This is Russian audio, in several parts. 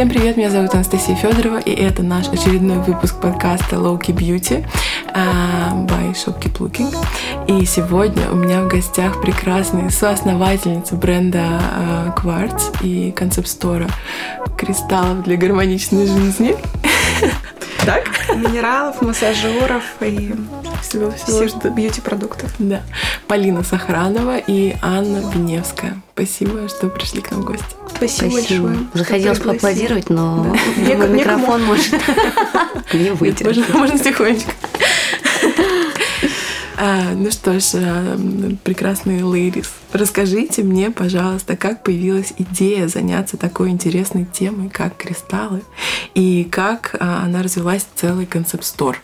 Всем привет, меня зовут Анастасия Федорова, и это наш очередной выпуск подкаста Lowkey Beauty uh, by Shopkeep Looking. И сегодня у меня в гостях прекрасные соосновательницы бренда uh, Quartz и концепт-стора кристаллов для гармоничной жизни. Так? Минералов, массажеров и всего, всего что... бьюти-продуктов. Да. Полина Сахранова и Анна Беневская. Спасибо, что пришли к нам в гости. Спасибо, Спасибо. большое. Уже хотелось поаплодировать, но да. микрофон может не выйти. Можно, тихонечко. А, ну что ж, а, прекрасные лейдис, расскажите мне, пожалуйста, как появилась идея заняться такой интересной темой, как кристаллы, и как а, она развилась в целый концепт-стор?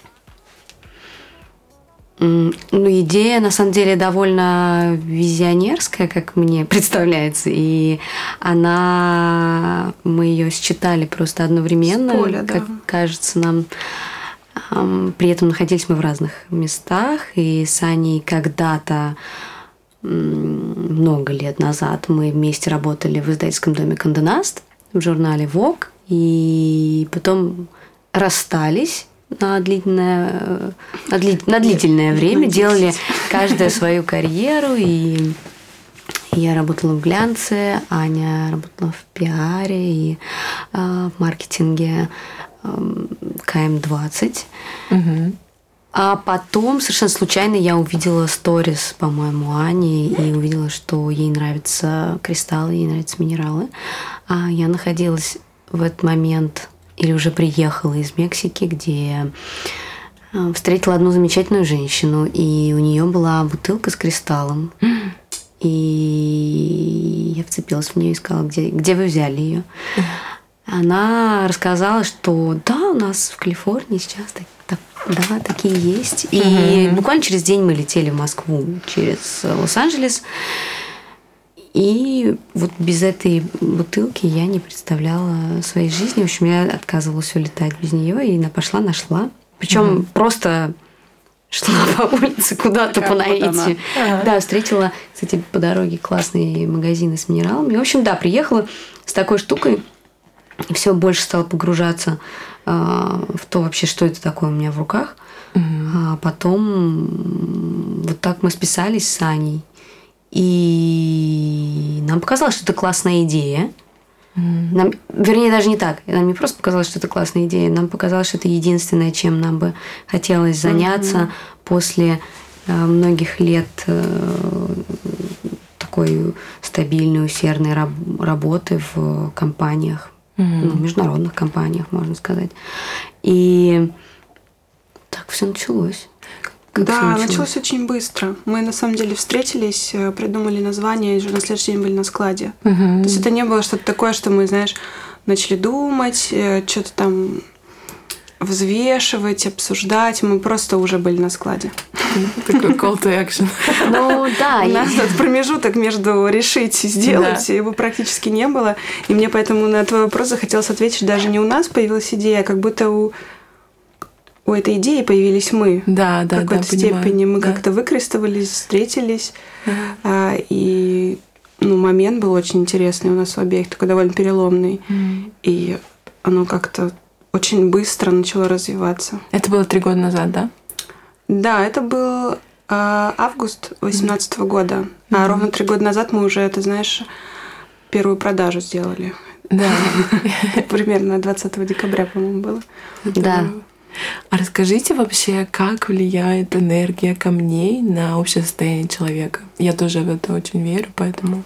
Ну, идея, на самом деле, довольно визионерская, как мне представляется. И она... Мы ее считали просто одновременно. С поля, да. Как кажется нам. При этом находились мы в разных местах, и с Аней когда-то много лет назад мы вместе работали в издательском доме «Конденаст» в журнале «Вог», и потом расстались на длительное, на, дли, на длительное время, делали каждая свою карьеру, и я работала в глянце, Аня работала в пиаре и э, в маркетинге КМ-20. Угу. А потом совершенно случайно я увидела сторис, по-моему, Ани, и увидела, что ей нравятся кристаллы, ей нравятся минералы. А я находилась в этот момент или уже приехала из Мексики, где э, встретила одну замечательную женщину, и у нее была бутылка с кристаллом. И я вцепилась в нее и сказала, где, где вы взяли ее? она рассказала, что да, у нас в Калифорнии сейчас так, так, да, такие есть. И mm-hmm. буквально через день мы летели в Москву через Лос-Анджелес. И вот без этой бутылки я не представляла своей жизни. В общем, я отказывалась улетать без нее и пошла, нашла. Причем mm-hmm. просто шла по улице куда-то по наитию. Ага. Да, встретила, кстати, по дороге классные магазины с минералами. В общем, да, приехала с такой штукой и все больше стала погружаться э, в то вообще, что это такое у меня в руках. Угу. А потом вот так мы списались с Аней. И нам показалось, что это классная идея. Нам, вернее, даже не так. Нам не просто показалось, что это классная идея, нам показалось, что это единственное, чем нам бы хотелось заняться mm после э, многих лет э, такой стабильной, усердной раб- работы в компаниях mm-hmm. ну, международных компаниях, можно сказать. И так все началось. Как да, началось? началось очень быстро. Мы на самом деле встретились, э, придумали название, и уже на следующий день были на складе. Угу. То есть это не было что-то такое, что мы, знаешь, начали думать, э, что-то там взвешивать, обсуждать. Мы просто уже были на складе. Такой call to action. Ну да. У нас этот промежуток между решить и сделать, его практически не было. И мне поэтому на твой вопрос захотелось ответить, даже не у нас появилась идея, а как будто у у этой идеи появились мы. Да, да, В какой-то да, степени понимаю. мы да. как-то выкрестовались, встретились. Да. А, и ну, момент был очень интересный у нас у обеих, такой довольно переломный. Mm. И оно как-то очень быстро начало развиваться. Это было три года назад, да? Да, это был э, август 2018 mm-hmm. года. Mm-hmm. А ровно три года назад мы уже, это знаешь, первую продажу сделали. Да. Примерно 20 декабря, по-моему, было. Да. А расскажите вообще, как влияет энергия камней на общее состояние человека? Я тоже в это очень верю, поэтому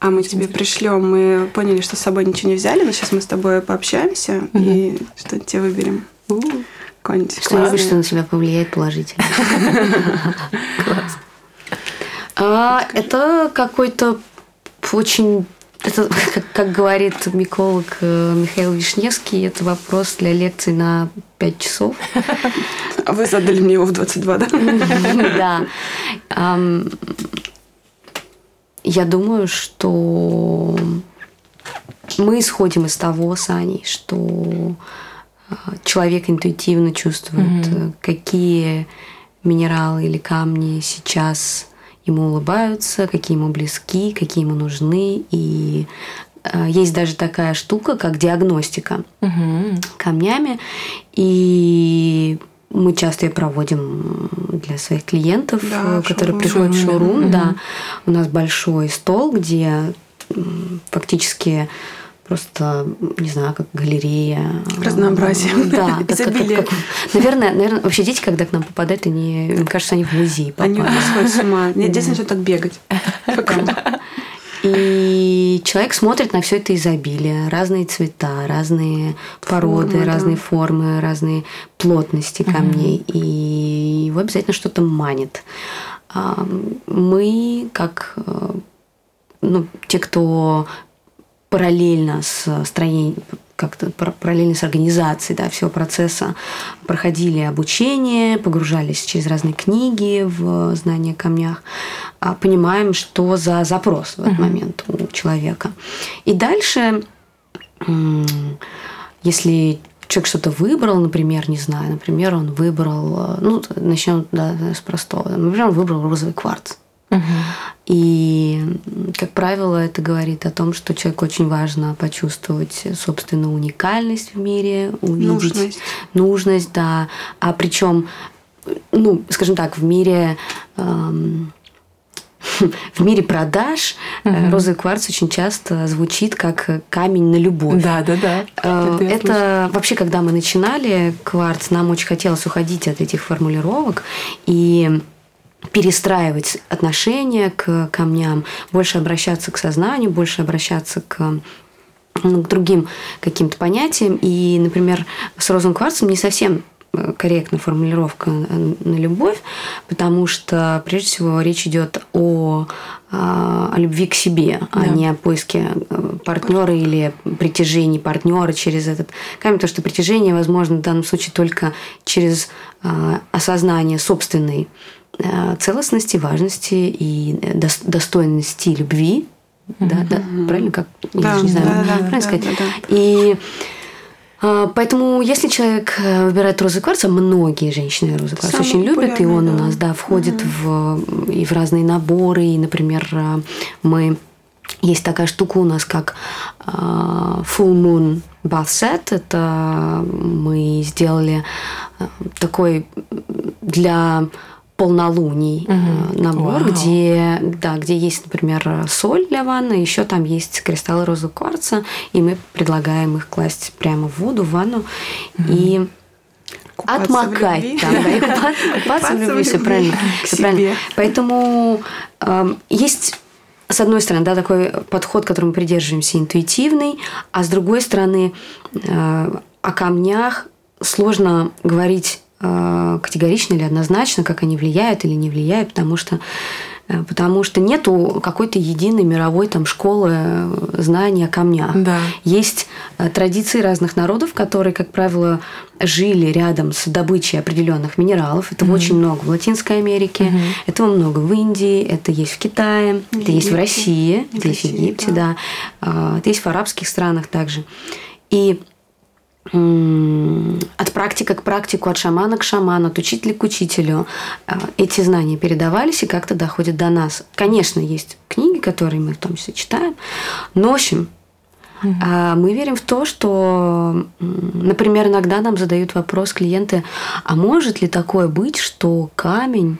а мы тебе пришлем, мы поняли, что с собой ничего не взяли, но сейчас мы с тобой пообщаемся угу. и что-нибудь тебе выберем. Какое-нибудь Что-нибудь, что на себя повлияет положительно. Класс. А, это какой-то очень это, как, как говорит миколог э, Михаил Вишневский, это вопрос для лекции на 5 часов. А вы задали мне его в 22, да? Да. Я думаю, что мы исходим из того, Сани, что а, человек интуитивно чувствует, mm-hmm. какие минералы или камни сейчас ему улыбаются, какие ему близки, какие ему нужны, и э, есть даже такая штука, как диагностика Мгм. камнями. И мы часто ее проводим для своих клиентов, Да, э, которые шоурум. приходят в Шоурум, мгм. Да. У нас большой стол, где фактически просто, не знаю, как галерея. Разнообразие. Да. как- как- Изобилие. как- Наверное, наверное, вообще дети, когда к нам попадают, они, мне кажется, они в музей Они попали. уже сходят с ума. Нет, дети начнут так бегать. И человек смотрит на все это изобилие, разные цвета, разные породы, Формы, да. разные формы, разные плотности камней, и его обязательно что-то манит. А, Мы, как э, ну, те, кто параллельно с строением, как-то пар- параллельно с организацией да, всего процесса проходили обучение, погружались через разные книги в знания о камнях, а, понимаем, что за запрос в этот момент у человека. И дальше, если человек что-то выбрал, например, не знаю, например, он выбрал, э, ну, начнем да, с простого, например, он выбрал розовый кварц. И, как правило, это говорит о том, что человеку очень важно почувствовать собственную уникальность в мире, увидеть Нужность. нужность, да. А причем, ну, скажем так, в мире эм, в мире продаж э, розовый кварц очень часто звучит как камень на любовь. Да, да, да. Э, Это вообще, когда мы начинали кварц, нам очень хотелось уходить от этих формулировок и перестраивать отношение к камням, больше обращаться к сознанию, больше обращаться к ну, к другим каким-то понятиям. И, например, с розовым кварцем не совсем э, корректна формулировка на любовь, потому что, прежде всего, речь идет о, а, о любви к себе, а Да. не о поиске партнера или притяжении партнера через этот камень, потому что притяжение возможно в данном случае только через а, осознание собственной а, целостности, важности и э, дос- достойности любви. Да, да, правильно как? Я Да, даже не знаю, да, да, правильно да, сказать? да, да. И а, Поэтому, если человек э, выбирает розовый кварц, а многие женщины розовый кварц Самый очень любят, и он популярный, у да. нас да, входит в, и в разные наборы. И, например, мы есть такая штука у нас, как Full Moon Bath Set. Это мы сделали такой для полнолуний Мгм. набор, Вау. где, да, где есть, например, соль для ванны, еще там есть кристаллы розового кварца, и мы предлагаем их класть прямо в воду, в ванну, и Купаться отмокать там, да, и купаться, купаться в любви, все правильно. Поэтому эм, есть с одной стороны, да, такой подход, которым мы придерживаемся, интуитивный, а с другой стороны, э, о камнях сложно говорить категорично или однозначно, как они влияют или не влияют, потому что э, потому что нету какой-то единой мировой там школы э, знаний о камнях. Да. Есть э, традиции разных народов, которые, как правило, жили рядом с добычей определенных минералов. Этого очень много в Латинской Америке, этого много в Индии, это есть в Китае, В это есть в. России, это есть в Египте, да. А, Это есть в арабских странах также. И от практика к практику, от шамана к шаману, от учителя к учителю а, эти знания передавались и как-то доходят до нас. Конечно, есть книги, которые мы в том числе читаем, но, в общем, а мы верим в то, что, например, иногда нам задают вопрос клиенты, а может ли такое быть, что камень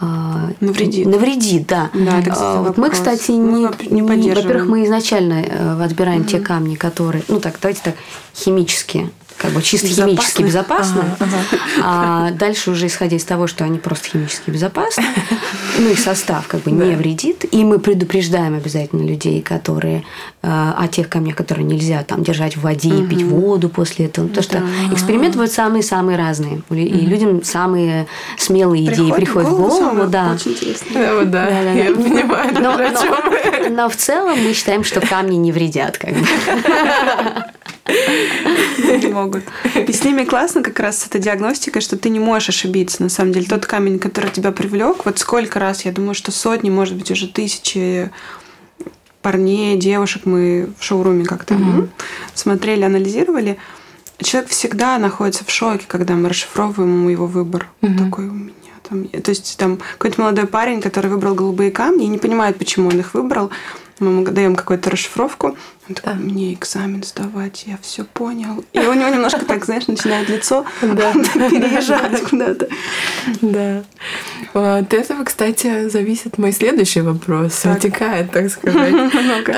Навредит. Навредит, да. Да, это, А, вот мы, кстати, Мы не, не не- во-первых, мы изначально э, отбираем те камни, которые, ну так, давайте так, химические, как бы чисто химически Безопасные. безопасные. А дальше уже исходя из того, что они просто химически безопасны, ну их состав как бы не вредит, и мы предупреждаем обязательно людей, которые э, о тех камнях, которые нельзя там держать в воде и пить воду после этого, потому что эксперименты бывают самые-самые разные, и людям самые смелые идеи приходят в голову, самое да. Очень интересно. Да, вот да, Да-да-да. я понимаю, Но, даже о но- чем. но в целом мы считаем, что камни не вредят. Как бы. Не могут. И с ними классно как раз с этой диагностикой, что ты не можешь ошибиться. На самом деле, тот камень, который тебя привлек, вот сколько раз, я думаю, что сотни, может быть, уже тысячи парней, девушек мы в шоуруме как-то м, смотрели, анализировали. Человек всегда находится в шоке, когда мы расшифровываем ему его выбор. Он Такой у меня там. То есть там какой-то молодой парень, который выбрал голубые камни и не понимает, почему он их выбрал. мы даем какую-то расшифровку, он такой, мне экзамен сдавать, я все понял. И у него немножко так, знаешь, начинает лицо переезжать куда-то. Да. От этого, кстати, зависит мой следующий вопрос. Вытекает, так сказать.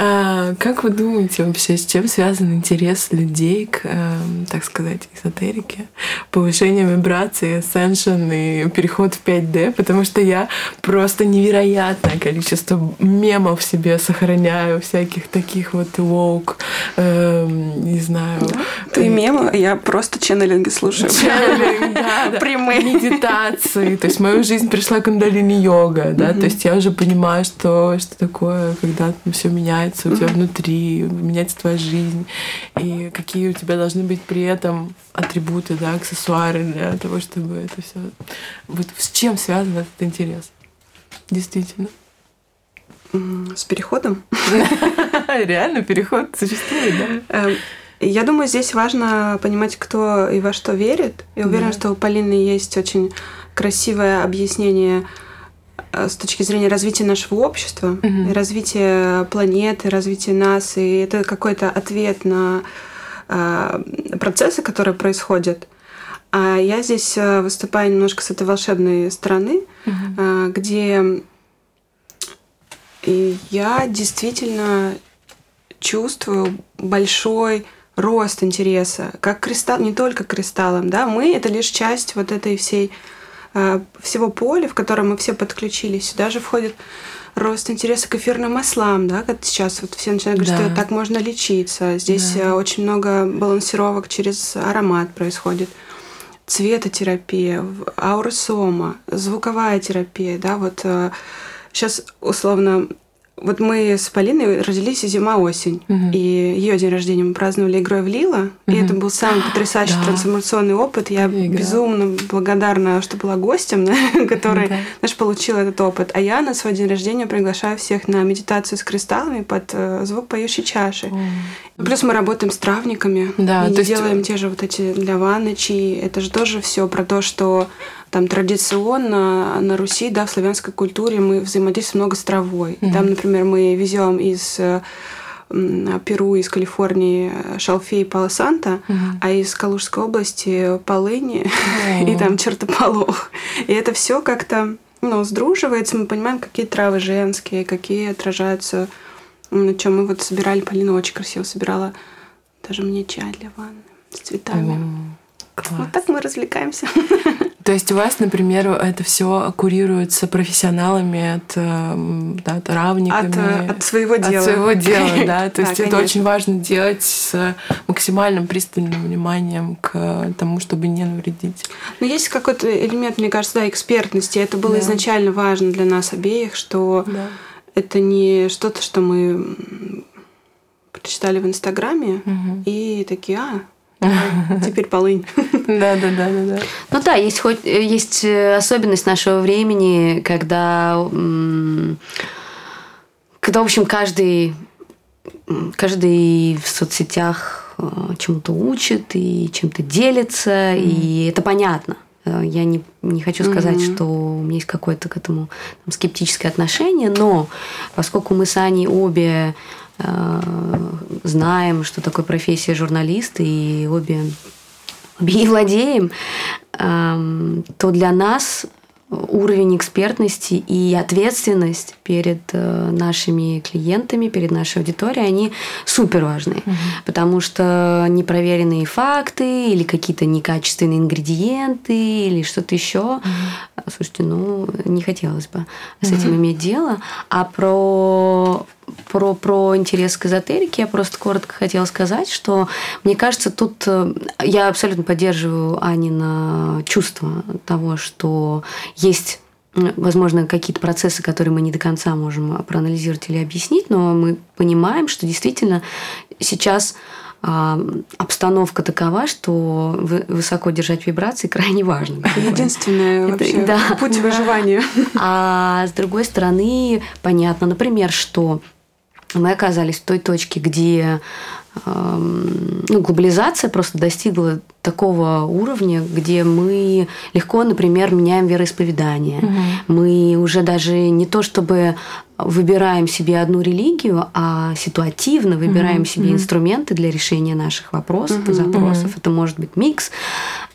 А, как вы думаете вообще, с чем связан интерес людей к, эм, так сказать, эзотерике? Повышение вибрации, ascension и переход в 5D? Потому что я просто невероятное количество мемов себе сохраняю, всяких таких вот воук, эм, не знаю. Ты мем, а я просто ченнелинги слушаю. Ченнелинг, да, да. Прямые. Медитации. То есть в мою жизнь пришла кундалини-йога, да, то есть я уже понимаю, что, что такое, когда все меняется у тебя внутри, меняется твоя жизнь, и какие у тебя должны быть при этом атрибуты, да, аксессуары для того, чтобы это все... Вот с чем связан этот интерес? Действительно. С переходом? Реально переход существует, да? Эм, я думаю, здесь важно понимать, кто и во что верит. И уверена, да. что у Полины есть очень красивое объяснение э, с точки зрения развития нашего общества, угу. развития планеты, развития нас. И это какой-то ответ на э, процессы, которые происходят. А я здесь э, выступаю немножко с этой волшебной стороны, угу. где и я действительно чувствую большой рост интереса, как кристалл, не только кристаллом, да, мы это лишь часть вот этой всей э, всего поля, в котором мы все подключились. Сюда же входит рост интереса к эфирным маслам, да, как сейчас вот все начинают говорить, да. что так можно лечиться. Здесь да. Э, очень много балансировок через аромат происходит. Цветотерапия, ауросома, звуковая терапия, да, вот сейчас э, условно вот мы с Полиной родились зима-осень, угу. и ее день рождения мы праздновали игрой в Лила, угу. и это был самый потрясающий да. трансформационный опыт. Я Игра. безумно благодарна, что была гостем, который, да. знаешь, получил этот опыт. А я на свой день рождения приглашаю всех на медитацию с кристаллами под э, звук поющей чаши. О. Плюс мы работаем с травниками, да, и то делаем есть... те же вот эти для ванны чаи. Это же тоже все про то, что там традиционно на Руси, да, в славянской культуре мы взаимодействуем много с травой. Mm-hmm. Там, например, мы везем из Перу, из Калифорнии шалфей палосанта, mm-hmm. а из Калужской области полыни и там чертополох. И это все как-то ну, сдруживается, мы понимаем, какие травы женские, какие отражаются, на чем мы вот собирали, Полина очень красиво собирала даже мне чай для ванны с цветами. Oh. Класс. Вот так мы развлекаемся. То есть у вас, например, это все курируется профессионалами от, эм, да, от равниками? От, э, от своего дела. От своего дела, да. То есть это очень важно делать с максимальным пристальным вниманием к тому, чтобы не навредить. Но есть какой-то элемент, мне кажется, да, экспертности. Это было изначально важно для нас обеих, что это не что-то, что мы прочитали в Инстаграме и такие, а, Теперь полынь. Да, да, да, да, да. Ну да, есть хоть есть э, особенность нашего времени, когда, когда, в общем, каждый, каждый в соцсетях э, чему-то учит и чем-то делится, mm. и это понятно. Э, я не, не хочу сказать, mm-hmm. что у меня есть какое-то к этому там, скептическое отношение, но поскольку мы с Аней обе знаем, что такое профессия журналиста, и обе, обе владеем, эм, то для нас уровень экспертности и ответственность перед э, нашими клиентами, перед нашей аудиторией, они супер важны. Угу. Потому что непроверенные факты или какие-то некачественные ингредиенты или что-то еще. Угу. Слушайте, ну, не хотелось бы с этим иметь дело. А про про, про интерес к эзотерике я просто коротко хотела сказать, что мне кажется, тут э, я абсолютно поддерживаю Анина чувство того, что есть возможно, какие-то процессы, которые мы не до конца можем проанализировать или объяснить, но мы понимаем, что действительно сейчас а, обстановка такова, что высоко держать вибрации крайне важно. Это единственный вообще да. путь выживания. А с другой стороны, понятно, например, что мы оказались в той точке, где ну, глобализация просто достигла такого уровня, где мы легко, например, меняем вероисповедание. Угу. Мы уже даже не то чтобы выбираем себе одну религию, а ситуативно выбираем mm-hmm. себе инструменты для решения наших вопросов mm-hmm. и запросов. Это может быть микс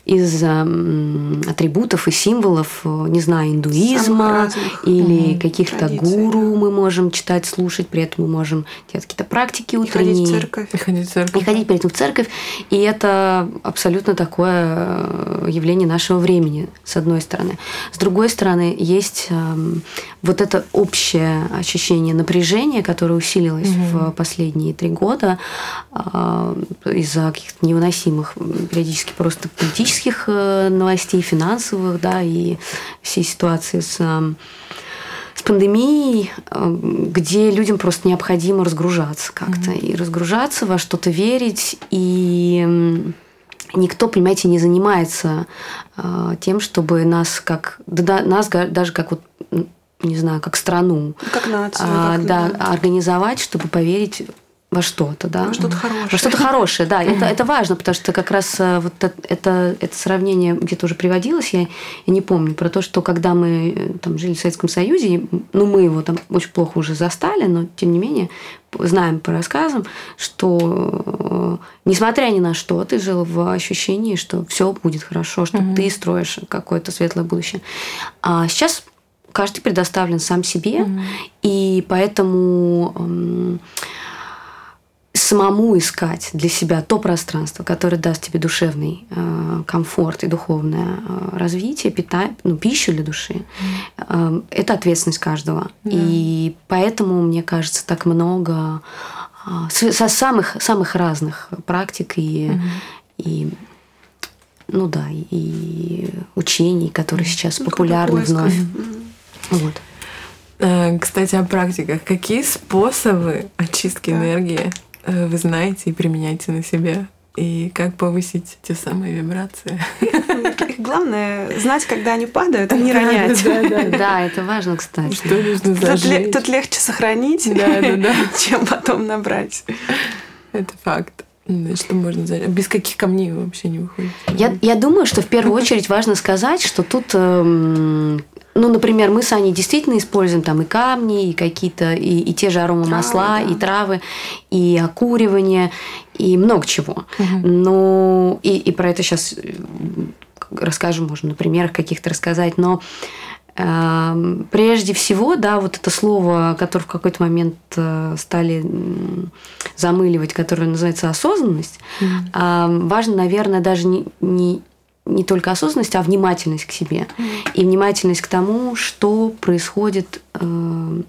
из э, атрибутов и символов, э, не знаю, индуизма или mm-hmm. каких-то гуру мы можем читать, слушать, при этом мы можем делать какие-то практики утренние. И ходить в церковь. И ходить в церковь. И ходить при этом в церковь. И это абсолютно такое э, явление нашего времени, с одной стороны. С другой стороны, есть э, вот это общее ощущение напряжения, которое усилилось mm-hmm. в последние три года э, из-за каких-то невыносимых периодически просто политических э, новостей, финансовых, да, и всей ситуации с с пандемией, э, где людям просто необходимо разгружаться как-то. Mm-hmm. И разгружаться, во что-то верить. И никто, понимаете, не занимается э, тем, чтобы нас как... Да, нас даже как вот не знаю, как страну. Как нацию. А, как, да, да, организовать, чтобы поверить во что-то, да. Во что-то хорошее. Во что-то хорошее, да. Это, это важно, потому что как раз э, вот это, это сравнение где-то уже приводилось, я, я не помню, про то, что когда мы э, там жили в Советском Союзе, ну, мы его там очень плохо уже застали, но тем не менее знаем по рассказам, что э, несмотря ни на что, ты жил в ощущении, что все будет хорошо, что угу. ты строишь какое-то светлое будущее. А сейчас каждый предоставлен сам себе, угу. и поэтому эм, самому искать для себя то пространство, которое даст тебе душевный э, комфорт и духовное э, развитие, пита... ну, пищу для души, э, это ответственность каждого. Да. И поэтому, мне кажется, так много э, со самых, самых разных практик и, угу. и ну да, и учений, которые сейчас ну, популярны вновь. Вот. Э, кстати, о практиках. Какие способы очистки да. энергии вы знаете и применяете на себе? И как повысить те самые вибрации? Главное знать, когда они падают, а не ронять. Да, это важно, кстати. Что нужно зажечь? Тут легче сохранить, чем потом набрать. Это факт. Что можно зажечь? Без каких камней вы вообще не выходите? Я, я думаю, что в первую очередь важно сказать, что тут эм, ну, например, мы с Аней действительно используем там и камни, и какие-то, и, и те же аромамасла, травы, да. и травы, и окуривание, и много чего. Угу. Ну, и, и про это сейчас э, расскажем, можно на примерах каких-то рассказать, но э, прежде всего, да, вот это слово, которое в какой-то момент э, стали замыливать, которое называется осознанность, mm э, важно, наверное, даже не, не не только осознанность, а внимательность к себе. И внимательность к тому, что происходит, э,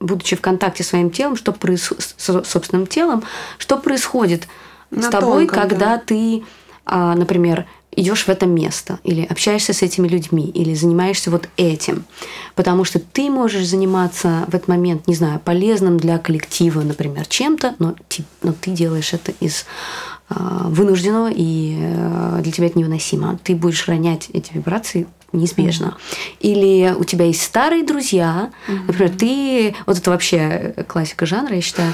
будучи в контакте с своим телом, что происходит с собственным телом, что происходит На с тобой, тонком, когда да. ты, а, например, идешь в это место, или общаешься с этими людьми, или занимаешься вот этим. Потому что ты можешь заниматься в этот момент, не знаю, полезным для коллектива, например, чем-то, но, но ты делаешь это из а, вынужденного, и э, для тебя это невыносимо. Ты будешь ронять эти вибрации неизбежно. Mm-hmm. Или у тебя есть старые друзья, mm-hmm. например, ты, вот это вообще классика жанра, я считаю,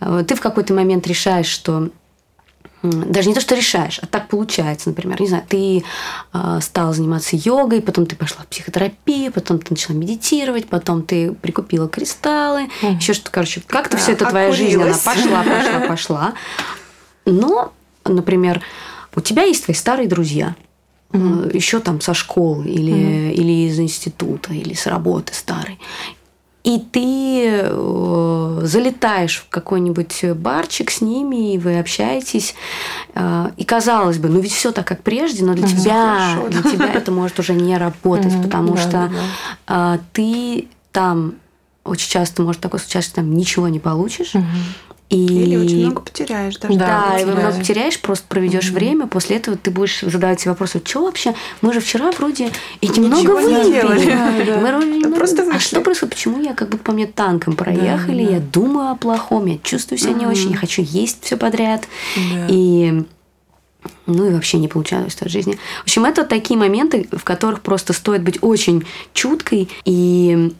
э, ты в какой-то момент решаешь, что даже не то, что решаешь, а так получается, например, не знаю, ты э, стала заниматься йогой, потом ты пошла в психотерапию, потом ты начала медитировать, потом ты прикупила кристаллы, mm. еще что-то, короче, как-то да, все это твоя жизнь, она пошла, пошла, пошла, но, например, у тебя есть твои старые друзья, mm-hmm. Э, еще там со школы или, mm-hmm. или из института, или с работы старой. И ты э, залетаешь в какой-нибудь барчик с ними, и вы общаетесь. Э, и казалось бы, ну ведь все так, как прежде, но для тебя, Хорошо, для тебя это может уже не работать, mm-hmm. потому да, что да, да. Э, ты там очень часто может такое случаться, что там ничего не получишь. Угу. И... Или очень много потеряешь даже. Да, да и много потеряешь, просто проведешь mm-hmm. время, после этого ты будешь задавать себе вопросы, что вообще, мы же вчера вроде и немного выпили. Да, да. Мы, мы, просто вышли. А что происходит? Почему я как будто по мне танком проехали, да, да. я думаю о плохом, я чувствую себя mm-hmm. не очень, я хочу есть все подряд. Да. И ну и вообще не получалось от жизни. В общем, это такие моменты, в которых просто стоит быть очень чуткой и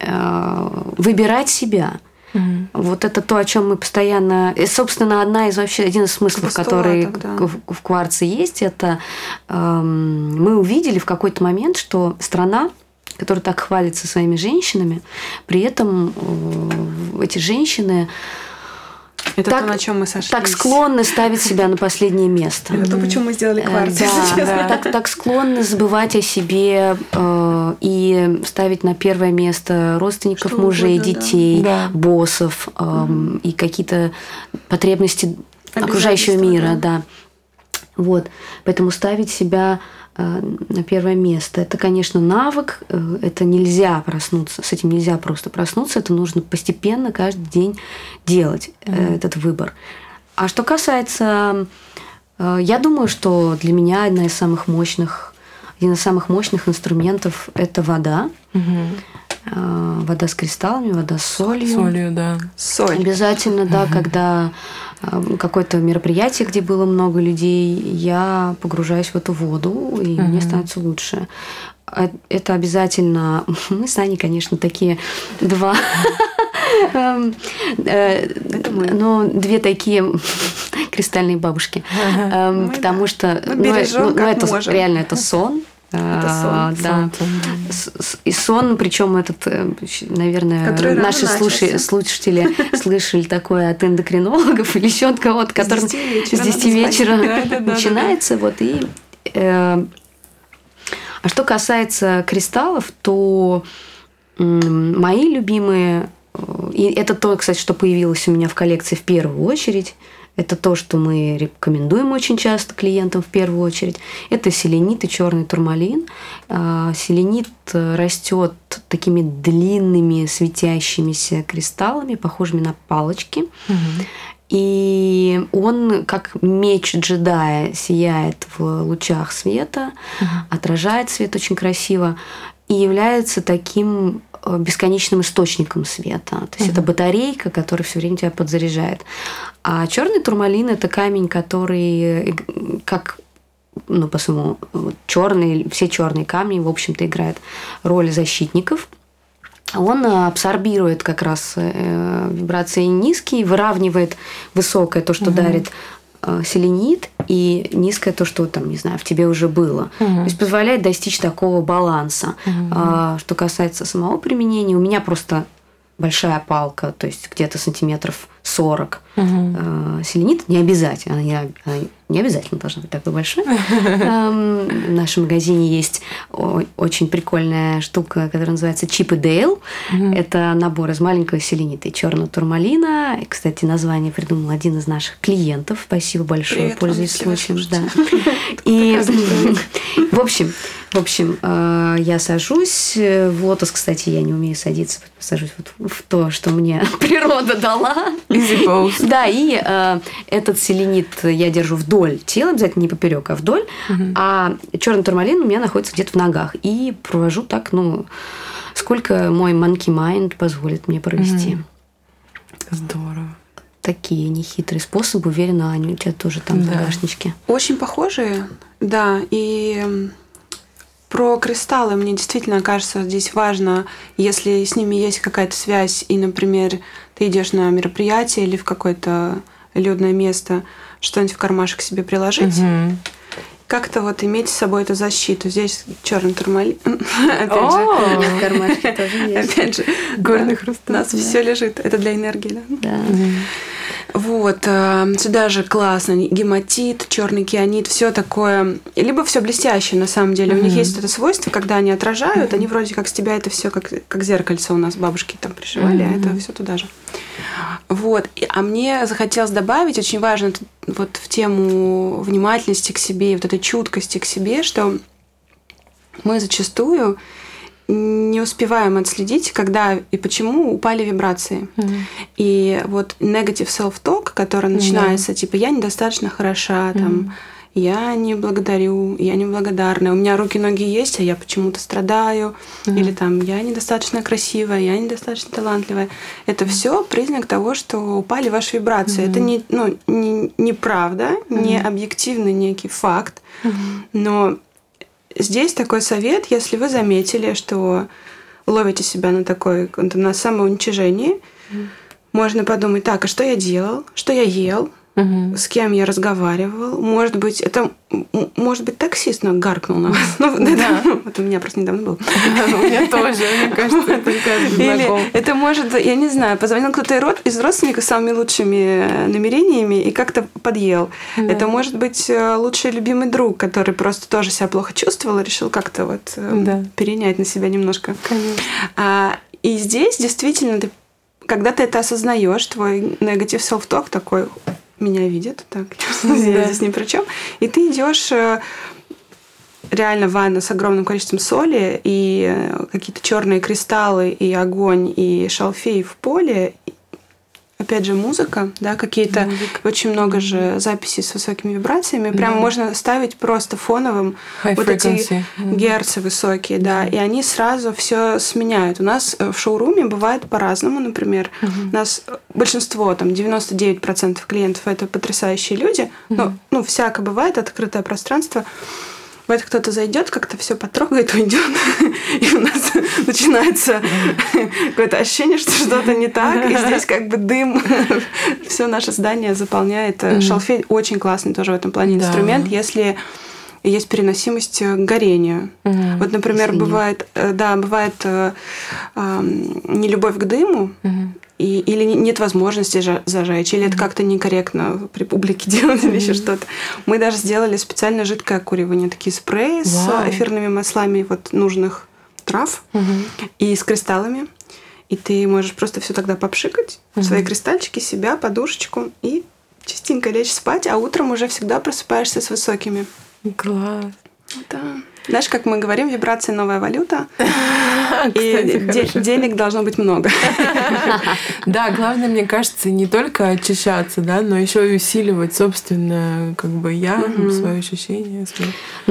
э, выбирать себя – Угу. Вот это то, о чем мы постоянно... И, собственно, одна из вообще один из смыслов, который да. в, в кварце есть, это эм, мы увидели в какой-то момент, что страна, которая так хвалится своими женщинами, при этом э, эти женщины это так, то, на чем мы сошлись. Так склонны ставить себя на последнее место. Это то, почему мы сделали квартиру. Да, да. Так, так склонны забывать о себе э, и ставить на первое место родственников, Что мужей, угодно, детей, да. боссов э, угу. и какие-то потребности окружающего мира, да. да. Вот. Поэтому ставить себя Э, на первое место. Это, конечно, навык, э, это нельзя проснуться, с этим нельзя просто проснуться, это нужно постепенно каждый день делать mm-hmm. этот выбор. А что касается, я думаю, что для меня одна из самых мощных, один из самых мощных инструментов это вода. Mm-hmm. Вода с кристаллами, вода с солью. Солью, да. Соль. Обязательно, да, mm-hmm. когда какое-то мероприятие, где было много людей, я погружаюсь в эту воду, и mm-hmm. мне становится лучше. А, это обязательно... Мы с Аней, конечно, такие два... Эм, э, но две такие кристальные бабушки. Эм, потому что ну, ну, это реально это сон. Это сон. Да. И сон, причем этот, э, наверное, наши слушай, слушатели слышали такое от эндокринологов или еще от кого-то, который с 10 вечера, начинается. Вот и э, а что касается кристаллов, то мои любимые, э, и это то, кстати, что появилось у меня в коллекции в первую очередь, это то, что мы рекомендуем очень часто клиентам в первую очередь. Это селенит и черный турмалин. А, селенит э, растет такими длинными светящимися кристаллами, похожими на палочки. Угу. И он, как меч джедая, сияет в лучах света, угу. отражает свет очень красиво и является таким бесконечным источником света. То есть угу. это батарейка, которая все время тебя подзаряжает. А черный турмалин это камень, который э, как ну, по своему черные, все черные камни, в общем-то, играют роль защитников. Он абсорбирует как раз э, вибрации низкие, выравнивает высокое, то, что угу. дарит э, селенит, и низкое то, что там, не знаю, в тебе уже было. Угу. То есть позволяет достичь такого баланса. Угу. А, что касается самого применения, у меня просто большая палка, то есть где-то сантиметров 40. Угу. Селенит не обязательно, она не, она не обязательно должна быть такой большой. В нашем магазине есть очень прикольная штука, которая называется Чип и Дейл. Это набор из маленького селенита и черного турмалина. Кстати, название придумал один из наших клиентов. Спасибо большое, Привет, пользуясь случаем. Да. И, в общем, в общем, э, я сажусь. В лотос, кстати, я не умею садиться. Сажусь вот в то, что мне природа дала. Да, и э, этот селенит я держу вдоль тела, обязательно не поперек, а вдоль. Угу. А черный турмалин у меня находится где-то в ногах. И провожу так, ну, сколько мой monkey mind позволит мне провести. Угу. Здорово такие нехитрые способы. Уверена, Аня, у тебя тоже там да. загашнички. Очень похожие, да. И про кристаллы мне действительно кажется здесь важно, если с ними есть какая-то связь, и, например, ты идешь на мероприятие или в какое-то людное место, что-нибудь в кармашек себе приложить. Угу. Как-то вот иметь с собой эту защиту. Здесь черный турмалин. Опять же. тоже есть. Опять же. Горный хруст. У нас все лежит. Это для энергии, да? Да. Вот, э, сюда же классно, гематит, черный кианит, все такое, либо все блестящее на самом деле. Mm-hmm. У них есть это свойство, когда они отражают, mm-hmm. они вроде как с тебя это все как, как зеркальце у нас бабушки там пришивали, mm-hmm. а это все туда же. Вот, а мне захотелось добавить, очень важно вот в тему внимательности к себе, вот этой чуткости к себе, что мы зачастую не успеваем отследить, когда и почему упали вибрации. Mm-hmm. И вот negative self-talk, который начинается, mm-hmm. типа, я недостаточно хороша, mm-hmm. там, я не благодарю, я не благодарна, у меня руки, ноги есть, а я почему-то страдаю, mm-hmm. или там, я недостаточно красивая, я недостаточно талантливая. Это mm-hmm. все признак того, что упали ваши вибрации. Mm-hmm. Это не, ну, не, не правда, mm-hmm. не объективный некий факт, mm-hmm. но Здесь такой совет, если вы заметили, что ловите себя на такой на самоуничижении, можно подумать, так, а что я делал, что я ел, С кем я разговаривал. Может быть, это может быть таксист но гаркнул на вас. Ну, Да. это- Вот у меня просто недавно был. У меня тоже, мне кажется, это Или это может, я не знаю, позвонил кто-то из род- из родственников с самыми лучшими э, намерениями и как-то подъел. Это может быть э, лучший любимый друг, который просто тоже себя плохо чувствовал и решил как-то вот э, перенять на себя немножко. Конечно. А, и здесь действительно ты, когда ты это осознаешь, твой негатив self-talk такой меня видят, так, я здесь ни при чем. И ты идешь э, реально в ванну с огромным количеством соли и э, какие-то черные кристаллы и огонь и шалфей в поле. Опять же, музыка, да, какие-то Музыка. очень много же записей с высокими вибрациями. Прям Да. можно ставить просто фоновым High вот эти frequency. Мгм. герцы высокие, да, и они сразу все сменяют. У нас э, в шоуруме бывает по-разному, например, у нас э, большинство, там 99% клиентов это потрясающие люди, но ну всяко бывает открытое пространство. Вот кто-то зайдет, как-то все потрогает, уйдет, и у нас начинается какое-то ощущение, что что-то не так, и здесь как бы дым. Все наше здание заполняет. Э, Шалфей. Очень классный тоже в этом плане инструмент, если есть переносимость э, к горению. Мгм. Вот, например, Извини. бывает, э, да, бывает э, ам, нелюбовь к дыму, Мгм. и, или не- нет возможности зажечь, или это как-то некорректно при публике делать, или еще что-то. Мы даже сделали специально жидкое окуривание, такие спреи с Вау. эфирными маслами вот нужных трав и с кристаллами. И ты можешь просто все тогда попшикать, в свои кристальчики, себя, подушечку и частенько лечь спать, а утром уже всегда просыпаешься с высокими. Класс. Да. Знаешь, как мы говорим, вибрация новая валюта, и денег должно быть много. Да, главное, мне кажется, не только очищаться, да, но еще и усиливать собственное, как бы я, свое ощущение.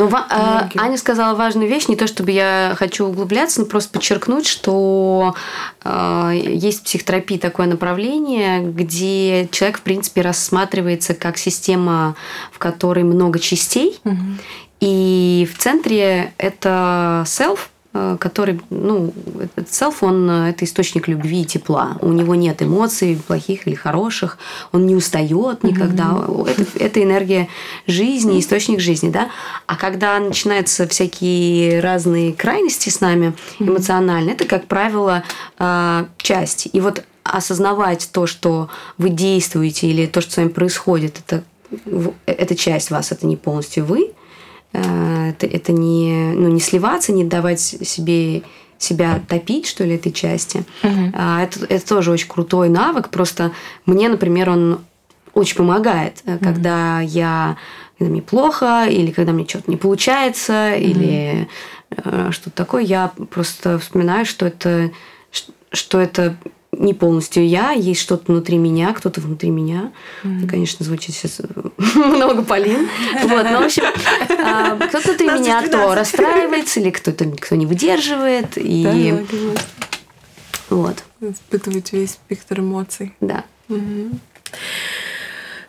ва- а. Аня сказала важную вещь, не то чтобы я хочу углубляться, но просто подчеркнуть, что э, есть в психотерапии такое направление, где человек, в принципе, рассматривается как система, в которой много частей. И в центре это self, э, который, ну, этот self, он э, это источник любви и тепла. У него нет эмоций, плохих или хороших, он не устает никогда. Это, это энергия жизни, источник жизни, да. А когда начинаются всякие разные крайности с нами эмоционально, это, как правило, э, часть. И вот осознавать то, что вы действуете или то, что с вами происходит, это, это часть вас, это не полностью вы, это, это не, ну, не сливаться, не давать себе себя топить, что ли, этой части. А, Это, это тоже очень крутой навык. Просто мне, например, он очень помогает, э, когда я когда мне плохо, или когда мне что-то не получается, или э, что-то такое, я просто вспоминаю, что это, что это не полностью я, есть что-то внутри меня, кто-то внутри меня. Это, конечно, звучит сейчас много Полин. Вот, ну, в общем, а, кто-то внутри меня, кто 12. расстраивается, или кто-то кто не выдерживает. И вот, Испытывать весь спектр эмоций. да.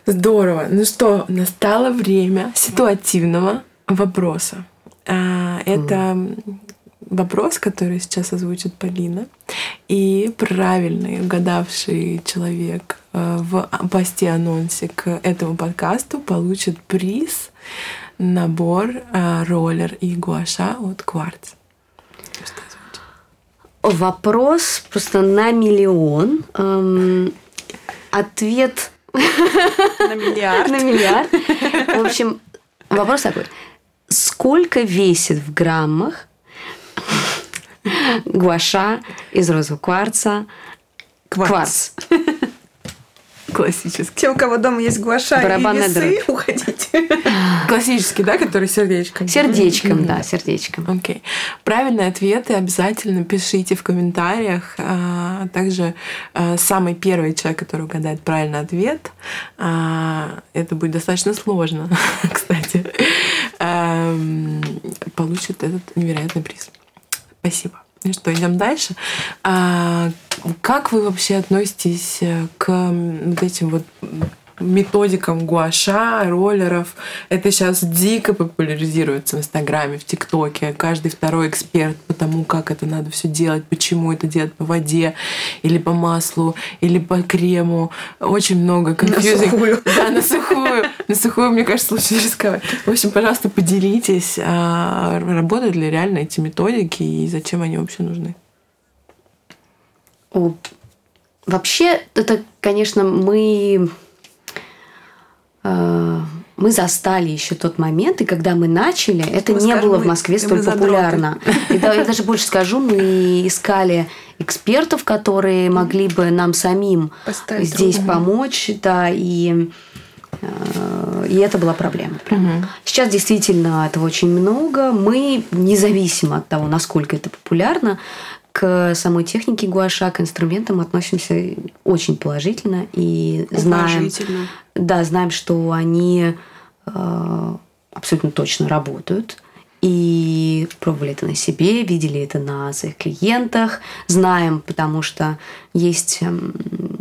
Здорово. Ну что, настало время ситуативного вопроса. А, Это вопрос, который сейчас озвучит Полина. И правильный, угадавший человек э, в посте анонсе к этому подкасту получит приз набор э, роллер и гуаша от Кварц. Вопрос просто на миллион. Эм, Ответ На миллиард. на миллиард. В общем, вопрос такой. Сколько весит в граммах гуаша из розового кварца кварц? Классический. Те, у кого дома есть гуаша и Барабанная весы, дробь. уходите. Классический, да, который сердечко. Сердечком, да, сердечком. Окей. Правильные ответы обязательно пишите в комментариях. А также а, самый первый человек, который угадает правильный ответ, а, это будет достаточно сложно, кстати, ам, получит этот невероятный приз. Спасибо. Ну что, идем дальше. А, как вы вообще относитесь э, к вот этим вот методикам гуаша, роллеров. Это сейчас дико популяризируется в Инстаграме, в ТикТоке. Каждый второй эксперт по тому, как это надо все делать, почему это делать по воде, или по маслу, или по крему. Очень много конфьюзинг. На сухую. Да, на сухую. На сухую, мне кажется, лучше не рисковать. В общем, пожалуйста, поделитесь, а, работают ли реально эти методики и зачем они вообще нужны. Вообще, это, конечно, мы мы застали еще тот момент, и когда мы начали, это Мы не скажем, было в Москве мы столь популярно. И да, я даже больше скажу, мы искали экспертов, которые могли бы нам самим Поставить здесь руку. помочь, да, и э, и это была проблема. Сейчас действительно этого очень много. Мы, независимо от того, насколько это популярно, к самой технике гуаша, к инструментам относимся очень положительно и знаем, да, знаем, что они э, абсолютно точно работают. И пробовали это на себе, видели это на своих клиентах, знаем, потому что есть эм,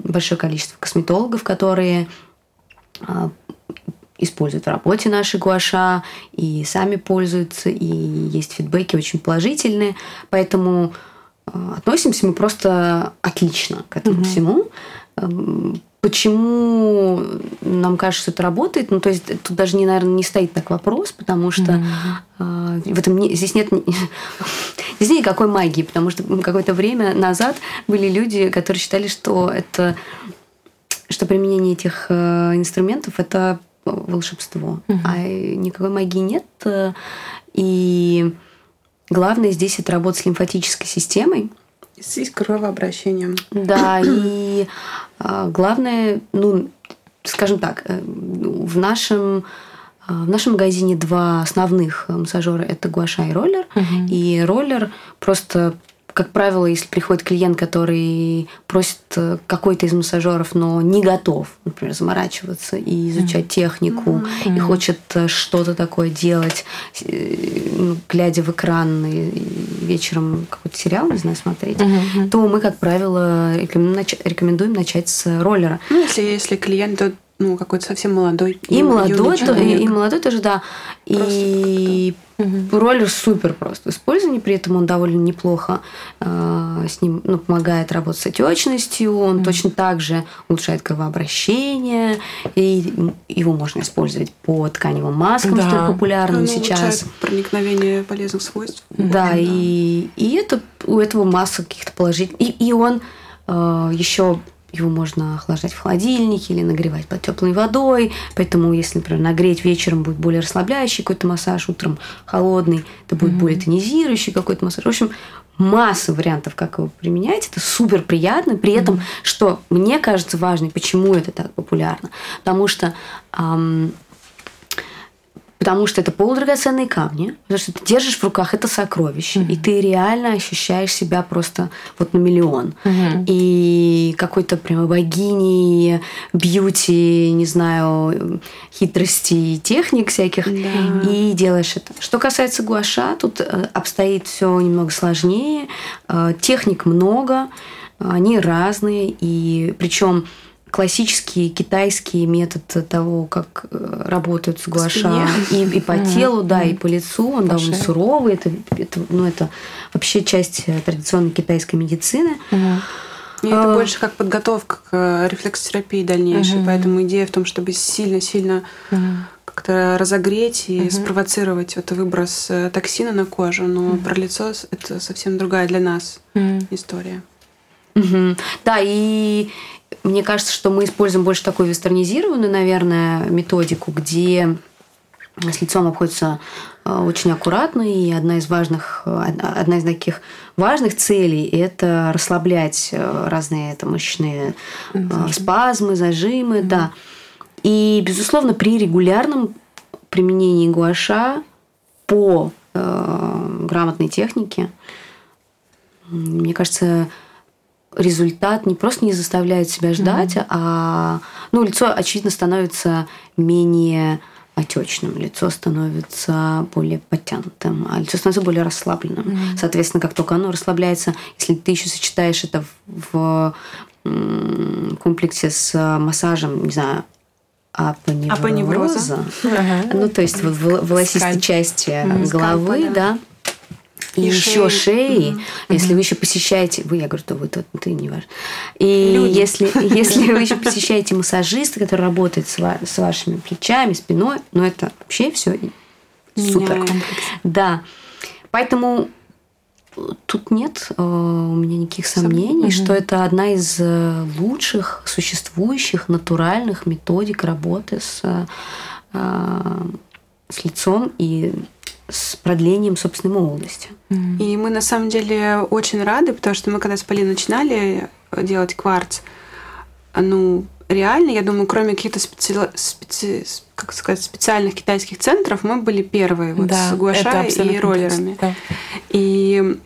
большое количество косметологов, которые э, используют в работе наши гуаша и сами пользуются, и есть фидбэки очень положительные. Поэтому э, относимся мы просто отлично к этому всему. Эм, Почему нам кажется, что это работает? Ну, то есть тут даже, не, наверное, не стоит так вопрос, потому что э, в этом не- здесь нет здесь нет никакой магии, потому что какое-то время назад были люди, которые считали, что это что применение этих э, инструментов это волшебство, а никакой магии нет. э, И главное здесь это работа с лимфатической системой. С с кровообращением. Да, и а, главное, ну, скажем так, э, в нашем а, в нашем магазине два основных э, массажера это гуаша и роллер. И роллер просто, как правило, если приходит клиент, который просит э, какой-то из массажеров, но не готов, например, заморачиваться и изучать технику, и хочет э, что-то такое делать, э, ну, глядя в экран и вечером какой-то сериал, не знаю, смотреть, то мы, как правило, рекомен- нач- рекомендуем начать с роллера. Ну, если, если клиент ну, какой-то совсем молодой. И ю- молодой, то- и, и молодой тоже, да. И роллер супер просто в использовании, при этом он довольно неплохо э, с ним ну, помогает работать с отечностью, он точно так же улучшает кровообращение, и его можно использовать по тканевым маскам, Да. столь популярным Ну, сейчас. проникновение полезных свойств. Да, и, и это у этого масса каких-то положительных. И, и он еще его можно охлаждать в холодильнике или нагревать под теплой водой. Поэтому, если, например, нагреть вечером будет более расслабляющий какой-то массаж, утром холодный, это будет более тонизирующий какой-то массаж. В общем, масса вариантов, как его применять. Это супер приятно. При этом, что мне кажется важным, почему это так популярно. Потому что ам, Потому что это полудрагоценные камни, потому что ты держишь в руках это сокровище, и ты реально ощущаешь себя просто вот на миллион. И какой-то прямо богини, бьюти, не знаю, хитрости техник всяких, и делаешь это. Что касается гуаша, тут э, обстоит все немного сложнее. Э, Техник много, они разные, и причем классический китайский метод того, как э, работают с гуаша и, и по телу, да, и по лицу, он довольно шее. суровый. Это, это, ну, это вообще часть э, традиционной китайской медицины. И это А. больше как подготовка к э, рефлексотерапии дальнейшей. Поэтому идея в том, чтобы сильно-сильно как-то разогреть и спровоцировать вот выброс токсина на кожу. Но про лицо это совсем другая для нас история. Мгм. Да, и мне кажется, что мы используем больше такую вестернизированную, наверное, методику, где с лицом обходится э, очень аккуратно, и одна из важных, э, одна из таких важных целей – это расслаблять э, разные это, мышечные э, спазмы, зажимы, да. И, безусловно, при регулярном применении гуаша по э, грамотной технике, мне кажется, результат не просто не заставляет себя ждать, а ну, лицо, очевидно, становится менее отечным, лицо становится более подтянутым, а лицо становится более расслабленным. Соответственно, как только оно расслабляется, если ты еще сочетаешь это в, в комплексе с массажем, не знаю, апоневроза. Апоневроза. Ага. Ну, то есть вот в волосистой части головы, Скальпа, да. И, И еще шеи. шеи, если вы еще посещаете, вы, я говорю, то вы, то ты, не важно. И Люди. если, если вы еще посещаете массажиста, который работает с, ва- с вашими плечами, спиной, ну это вообще все супер. Да. Поэтому э, тут нет э, у меня никаких сомнений, Мгм. что это одна из э, лучших существующих натуральных методик работы с, э, э, с лицом и с продлением собственной молодости. И мы на самом деле очень рады, потому что мы когда с Полиной начинали делать кварц, ну, реально, я думаю, кроме каких-то специ- специ- как сказать, специальных китайских центров, мы были первые вот Да, с гуаша и роллерами. да. И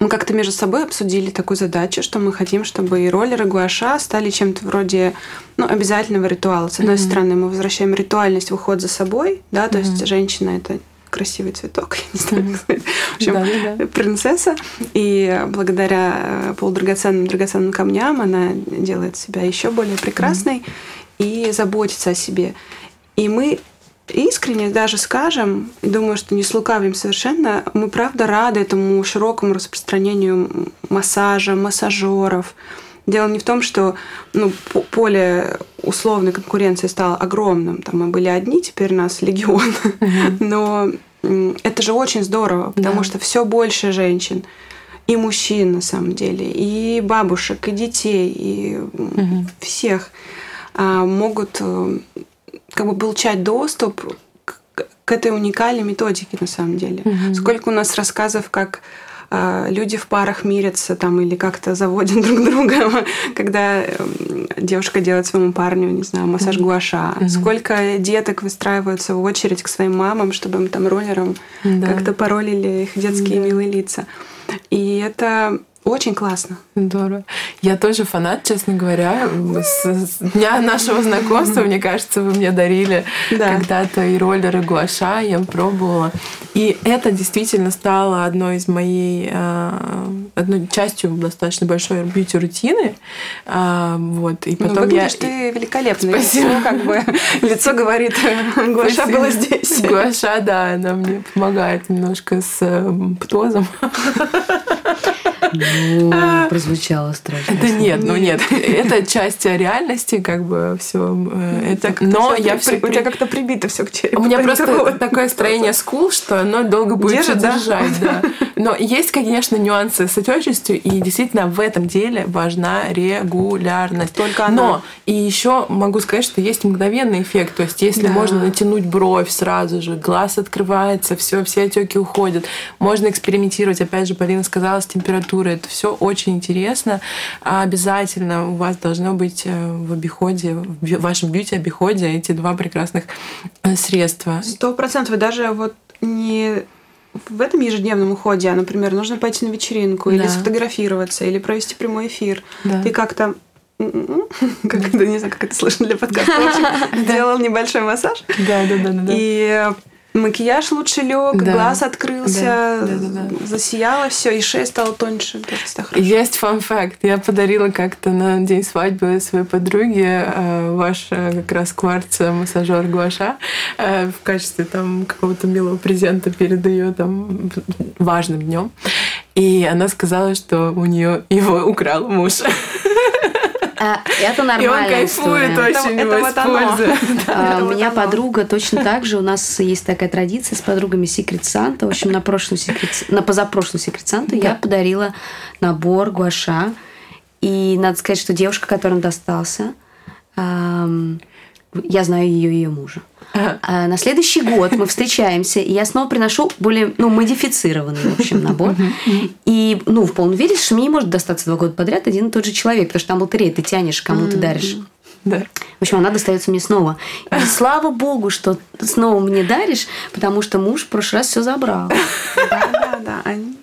мы как-то между собой обсудили такую задачу, что мы хотим, чтобы и роллеры, и гуаша стали чем-то вроде ну, обязательного ритуала. С одной Мгм. стороны, мы возвращаем ритуальность в уход за собой, да, то есть Мгм. женщина это красивый цветок, я не знаю, как сказать. В общем, Да-да-да. принцесса, и благодаря полудрагоценным драгоценным камням она делает себя еще более прекрасной и заботится о себе. И мы искренне даже скажем, и думаю, что не слукавим совершенно, мы правда рады этому широкому распространению массажа, массажеров. Дело не в том, что ну, по- поле условной конкуренции стало огромным. Там мы были одни, теперь нас легион. Но это же очень здорово, потому Да. что все больше женщин. И мужчин, на самом деле, и бабушек, и детей, и Мгм. всех а, могут э, как бы получать доступ к, этой уникальной методике, на самом деле. Мгм. Сколько у нас рассказов, как люди в парах мирятся там или как-то заводят друг друга, когда эм, девушка делает своему парню, не знаю, массаж гуаша. Мгм. Сколько деток выстраиваются в очередь к своим мамам, чтобы им там роллером Да. как-то паролили их детские Да. милые лица. И это очень классно. Здорово. Я тоже фанат, честно говоря. С, дня нашего знакомства, мне кажется, вы мне дарили Да. когда-то и роллеры гуаша, я пробовала. И это действительно стало одной из моей, а, одной частью достаточно большой бьюти-рутины. А, Вот. И Ну, потом я... выглядишь ты великолепно. Спасибо. Лицо, как бы, лицо говорит, Глаша Спасибо. была здесь. Гуаша, да, она мне помогает немножко с э, птозом. Ну, прозвучало страшно. Да нет, ну нет, это часть реальности, как бы все. Это, но я все. У тебя как-то прибито все к черепу. У меня просто такое строение скул, что оно долго будет Держит, всё да? держать, да. Но есть, конечно, нюансы с отечностью, и действительно в этом деле важна регулярность. Только она. Но и еще могу сказать, что есть мгновенный эффект. То есть, если можно натянуть бровь сразу же, глаз открывается, все, все отеки уходят. Можно экспериментировать. Опять же, Полина сказала, с температурой. Это все очень интересно. А обязательно у вас должно быть э, в обиходе, в вашем бьюти-обиходе эти два прекрасных э, средства. Сто процентов. Даже вот не в этом ежедневном уходе, а, например, нужно пойти на вечеринку или Да. сфотографироваться, или провести прямой эфир. Да. Ты как-то м-м, как это, не знаю, как это слышно для подкаста. Сделал небольшой массаж. Да, да, да, да. да. И макияж лучше лег, Да. глаз открылся, Да, да, да, да. засияло все, и шея стала тоньше. Есть фан-факт. Я подарила как-то на день свадьбы своей подруге э, ваш как раз кварц массажер Гуаша э, в качестве там какого-то милого презента перед ее там важным днем. И она сказала, что у нее его украл муж. А, Это И он кайфует очень Это его вот оно. используя. Это У меня подруга точно так же. У нас есть такая традиция с подругами Secret Santa. В общем, на прошлую Secret, на позапрошлую Secret Santa я Да. подарила набор гуаша. И надо сказать, что девушка, которой он достался, я знаю ее и ее мужа. А на следующий год мы встречаемся, и я снова приношу более ну, модифицированный, в общем, набор. И, ну, в полном вере, что мне не может достаться два года подряд один и тот же человек, потому что там лотерея, ты тянешь, кому ты даришь. Да. В общем, она достается мне снова. И слава богу, что снова мне даришь, потому что муж в прошлый раз все забрал. Да, да, да. Они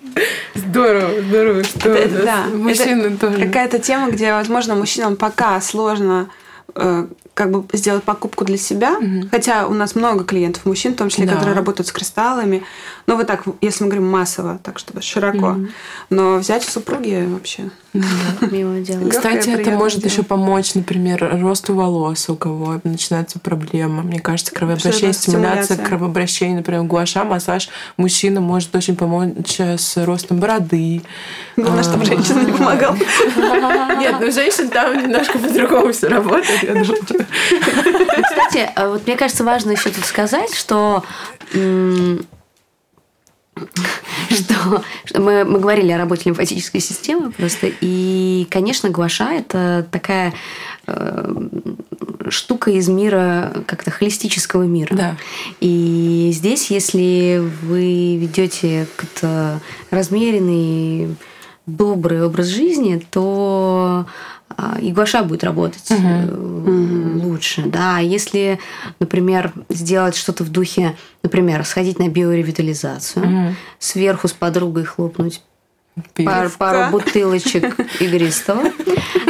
Здорово, здорово, что Это- да, мужчины это тоже. Какая-то тема, где, возможно, мужчинам пока сложно э, как бы сделать покупку для себя, Мгм. хотя у нас много клиентов мужчин, в том числе, Да. которые работают с кристаллами. Но вот так, если мы говорим массово, так чтобы широко. Мгм. Но взять у супруги вообще. Мило дело. Легкое, Кстати, это может дело. еще помочь, например, росту волос, у кого начинается проблема. Мне кажется, кровообращение, стимуляция стимуляция. кровообращения, например, гуаша, массаж мужчина может очень помочь с ростом бороды. Главное, чтобы женщина не помогала. Нет, ну женщин там немножко по-другому все работает, я думаю. Кстати, а вот мне кажется, важно еще тут сказать, что что, мы, мы говорили о работе лимфатической системы просто, и, конечно, гуаша – это такая э, штука из мира, как-то холистического мира. Да. И здесь, если вы ведете как-то размеренный, добрый образ жизни, то и гуаша будет работать э, лучше. Да, А если, например, сделать что-то в духе, например, сходить на биоревитализацию, Мгм. сверху с подругой хлопнуть пар- пару бутылочек игристого.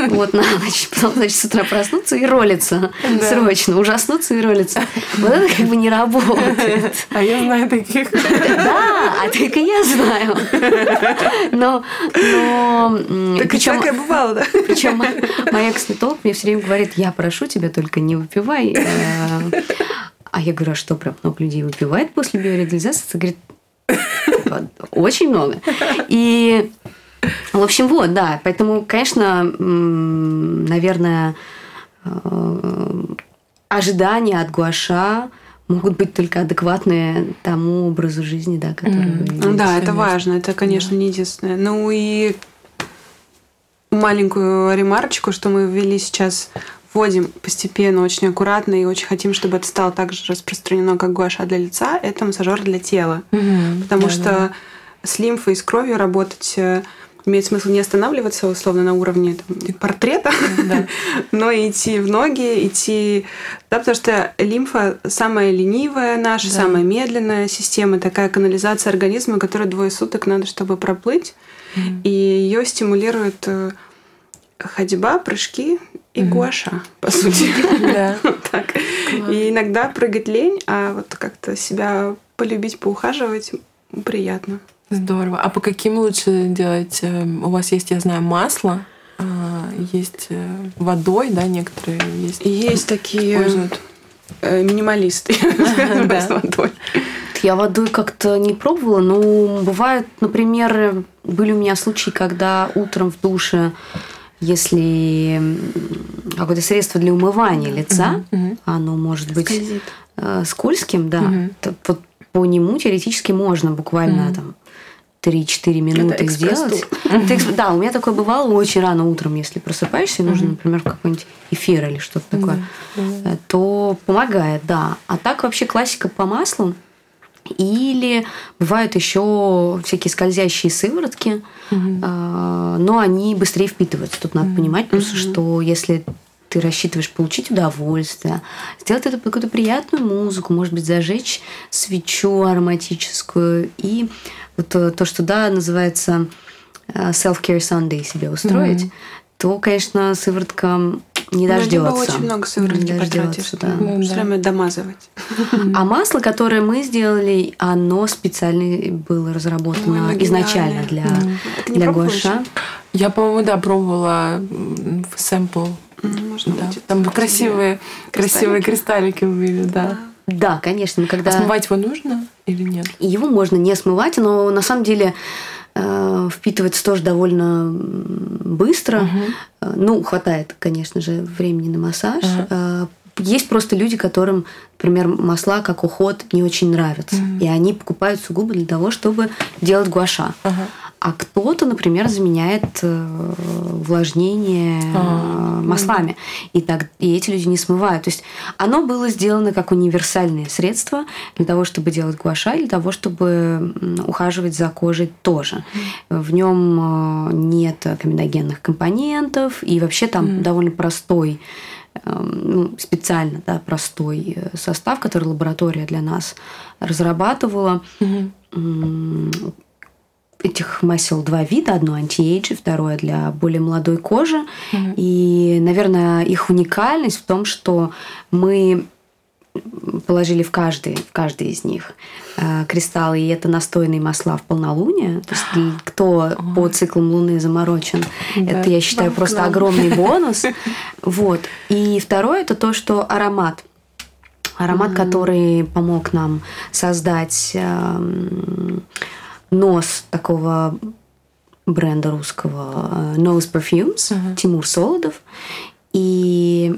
Вот на ночь. Потом, значит, с утра проснуться и ролиться. Да. Срочно. Ужаснуться и ролиться. Вот это как бы не работает. А я знаю таких. Да, а только я знаю. Но, но Так и причем, всякое бывало, да? причем моя косметолог мне все время говорит, я прошу тебя, только не выпивай. Э, А я говорю, а что, прям много людей выпивает после биоревитализации? Она говорит, «Типа, очень много. И, в общем, вот, да. Поэтому, конечно, наверное, э, ожидания от гуаша могут быть только адекватные тому образу жизни, да, который вы ведете. Да, это важно. Это, конечно, не единственное. Ну и маленькую ремарочку, что мы ввели сейчас вводим постепенно, очень аккуратно и очень хотим, чтобы это стало так же распространено, как гуаша для лица, это массажер для тела. Мгм. Потому Да, что да. с лимфой и с кровью работать э, имеет смысл не останавливаться условно на уровне там, портрета, Да. но идти в ноги, идти... Да, потому что лимфа самая ленивая наша, Да. самая медленная система, такая канализация организма, которая двое суток надо, чтобы проплыть. Мгм. И ее стимулирует э, ходьба, прыжки и гуаша, по сути. Да. Вот так. И иногда прыгать лень, а вот как-то себя полюбить, поухаживать приятно. Здорово. А по каким лучше делать? э, У вас есть, я знаю, масло, а, есть э, водой, да, некоторые есть. Есть такие Пользуют. э, минималисты Да. с водой. Я водой как-то не пробовала, но бывает, например, были у меня случаи, когда утром в душе, если какое-то средство для умывания лица, Мгм. оно может быть Скользит. э, скользким, да, Мгм. то вот по нему теоретически можно буквально Мгм. там 3-4 минуты экспресс-тур. сделать. Это эксп- Да, у меня такое бывало очень рано утром, если просыпаешься, и нужно, например, какой-нибудь эфир или что-то такое, Да, да. э, то помогает, да. А так вообще классика по маслу. Или бывают еще всякие скользящие сыворотки, а, но они быстрее впитываются. Тут надо понимать просто, Мгм. что если ты рассчитываешь получить удовольствие, сделать это под какую-то приятную музыку, может быть, зажечь свечу ароматическую и вот э, то, что да, называется э, self-care Sunday себе устроить, Мгм. то, конечно, сыворотка не Ну, дождется. либо очень много сыворотки Не потратишь, да. да. Ну, Все да. время домазывать. А масло, которое мы сделали, оно специально было разработано Ой, изначально для, не для гуаша. Я, по-моему, да, пробовала сэмпл. М, Можно Да. будет. Там красивые, красивые кристаллики были, да. Да, конечно, мы когда... А смывать его нужно или нет? Его можно не смывать, но на самом деле впитывается тоже довольно быстро. Э, Ну, хватает, конечно же, времени на массаж. Э, Есть просто люди, которым, например, масла как уход не очень нравятся. Мгм. И они покупают сугубо для того, чтобы делать гуаша. Ага. А кто-то, например, заменяет э, увлажнение э, А, маслами. И, так, и эти люди не смывают. То есть оно было сделано как универсальное средство для того, чтобы делать гуаша, для того, чтобы ухаживать за кожей тоже. В нем э, нет комедогенных компонентов, и вообще там Мгм. довольно простой ну, специально да, простой э, состав, который лаборатория для нас разрабатывала. Мгм. М, этих масел два вида. Одно anti-age, второе для более молодой кожи. Mm-hmm. И, наверное, их уникальность в том, что мы положили в каждый, в каждый из них э, кристаллы, и это настойные масла в полнолуние. То есть кто по циклам Луны заморочен, да, это, я считаю, просто огромный бонус. Вот. И второе – это то, что аромат. Аромат, mm-hmm. который помог нам создать э, нос такого бренда русского э, Nose Perfumes, uh-huh. Тимур Солодов. И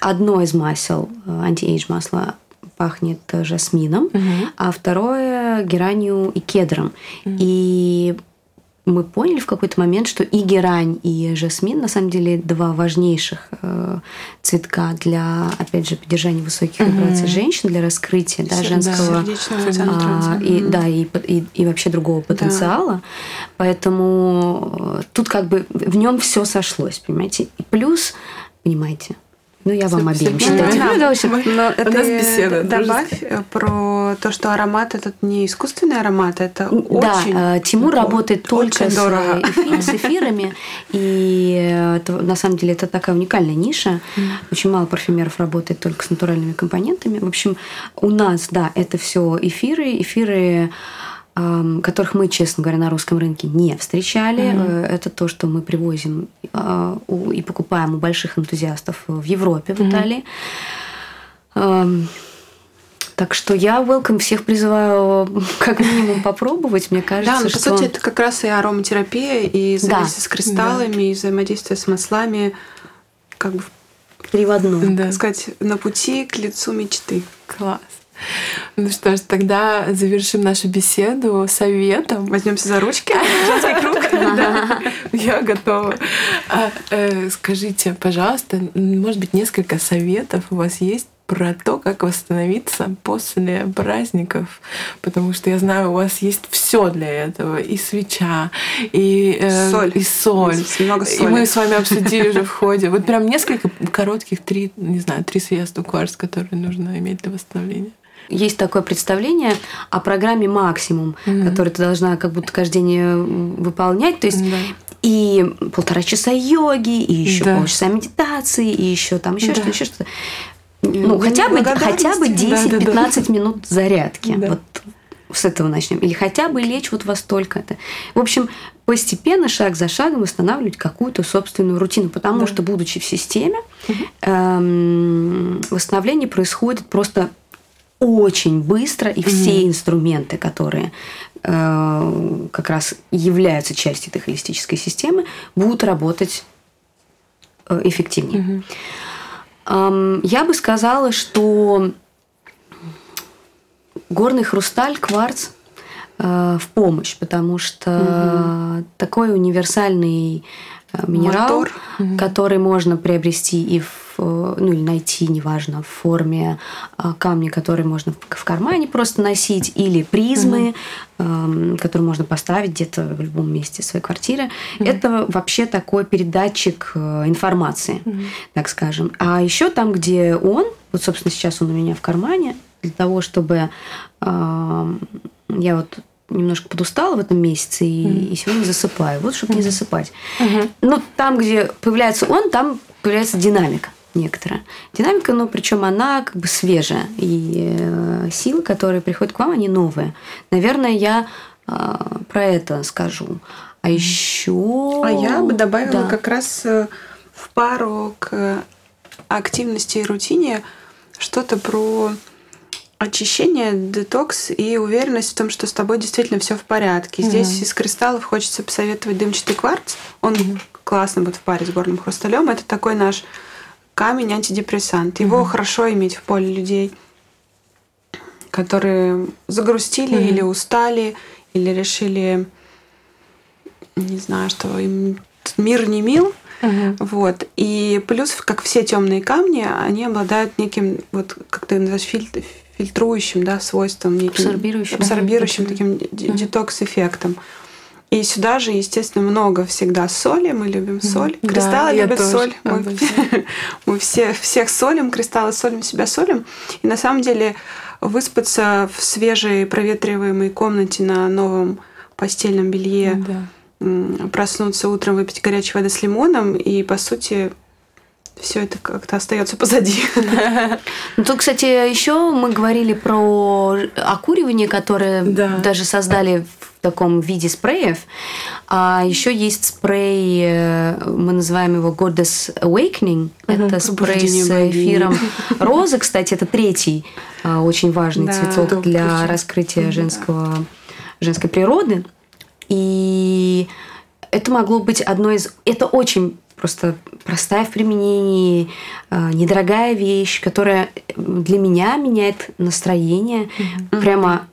одно из масел, э, anti-age масла, пахнет жасмином, uh-huh. а второе геранью и кедром. Uh-huh. И мы поняли в какой-то момент, что и герань, и жасмин на самом деле два важнейших э, цветка для, опять же, поддержания высоких вибраций женщин, для раскрытия да, женского да, а, и, да, и, и, и вообще другого потенциала. Да. Поэтому э, тут как бы в нем все сошлось, понимаете. И плюс, понимаете, ну, я вам обеим считаю. Ну, да, но это У нас беседа. Добавь дружеская. про то, что аромат этот не искусственный аромат, это да, очень... Да, Тимур работает только с, эфир, с эфирами, и это, на самом деле это такая уникальная ниша. Очень мало парфюмеров работает только с натуральными компонентами. В общем, у нас, да, это все эфиры, эфиры которых мы, честно говоря, на русском рынке не встречали. Mm-hmm. Это то, что мы привозим а, и покупаем у больших энтузиастов в Европе, в Италии. Mm-hmm. Так что я welcome всех призываю как минимум попробовать. Мне кажется, да, но, что... по сути, это как раз и ароматерапия, и взаимодействие да. с кристаллами, да. и взаимодействие с маслами, как бы три в одном. Да. Так сказать, на пути к лицу мечты. Класс. Ну что ж, тогда завершим нашу беседу советом. Возьмемся за ручки. Я готова. А, э, скажите, пожалуйста, может быть, несколько советов у вас есть про то, как восстановиться после праздников, потому что я знаю, у вас есть все для этого, и свеча, и э, соль, и соль, много соли. и мы с вами обсудили уже в ходе. Вот прям несколько коротких, три, не знаю, три средства кварц, которые нужно иметь для восстановления есть такое представление о программе максимум, mm-hmm. которую ты должна как будто каждый день э, выполнять. То есть да. и полтора часа йоги, и еще да. полчаса медитации, и еще там еще да. что-то, еще что-то. Ну, хотя бы, хотя бы 10-15 да, да, да. минут зарядки. Да. Вот с этого начнем. Или хотя бы лечь вот во столько-то. В общем, постепенно, шаг за шагом восстанавливать какую-то собственную рутину. Потому да. что, будучи в системе, угу. эм, восстановление происходит просто очень быстро, и все mm-hmm. инструменты, которые э, как раз являются частью этой холистической системы, будут работать э, эффективнее. Mm-hmm. Эм, я бы сказала, что горный хрусталь, кварц э, в помощь, потому что mm-hmm. такой универсальный э, минерал, Мотор. который можно приобрести и в Э, ну или найти, неважно, в форме а, камня, которые можно в кармане просто носить, или призмы, угу. которые можно поставить где-то в любом месте своей квартиры. Угу. Это вообще такой передатчик э, информации, угу. так скажем. А еще там, где он, вот, собственно, сейчас он у меня в кармане, для того, чтобы я вот немножко подустала в этом месяце и, mm. и сегодня засыпаю. Вот, чтобы mm. не засыпать. Mm-hmm. Но там, где появляется он, там появляется динамика некоторая. Динамика, ну, причем она как бы свежая. И э, силы, которые приходят к вам, они новые. Наверное, я э, про это скажу. А еще... А я бы добавила да. как раз э, в пару к активности и рутине что-то про очищение, детокс и уверенность в том, что с тобой действительно все в порядке. Здесь mm из кристаллов хочется посоветовать дымчатый кварц. Он mm классно будет в паре с горным хрусталем. Это такой наш камень антидепрессант. Его угу. хорошо иметь в поле людей, которые загрустили угу. или устали, или решили, не знаю, что им мир не мил. Угу. Вот. И плюс, как все темные камни, они обладают неким, вот как ты называешь, фильтр, фильтрующим да, свойством, неким абсорбирующим, абсорбирующим таким детокс-эффектом. И сюда же, естественно, много всегда соли. Мы любим соль. Да, Кристаллы любят соль. Мы, мы все, всех солим, кристаллы солим, себя солим. И на самом деле выспаться в свежей проветриваемой комнате на новом постельном белье, Да. м, проснуться утром, выпить горячей воды с лимоном, и по сути все это как-то остается позади. Ну, тут, кстати, еще мы говорили про окуривание, которое Да. даже создали в таком виде спреев. А еще есть спрей, э, мы называем его Goddess Awakening. Это спрей с эфиром розы, кстати, это третий а, очень важный Да. цветок для вообще. раскрытия женского, женской природы. И это могло быть одной из... Это очень просто простая в применении, э, недорогая вещь, которая для меня меняет настроение прямо,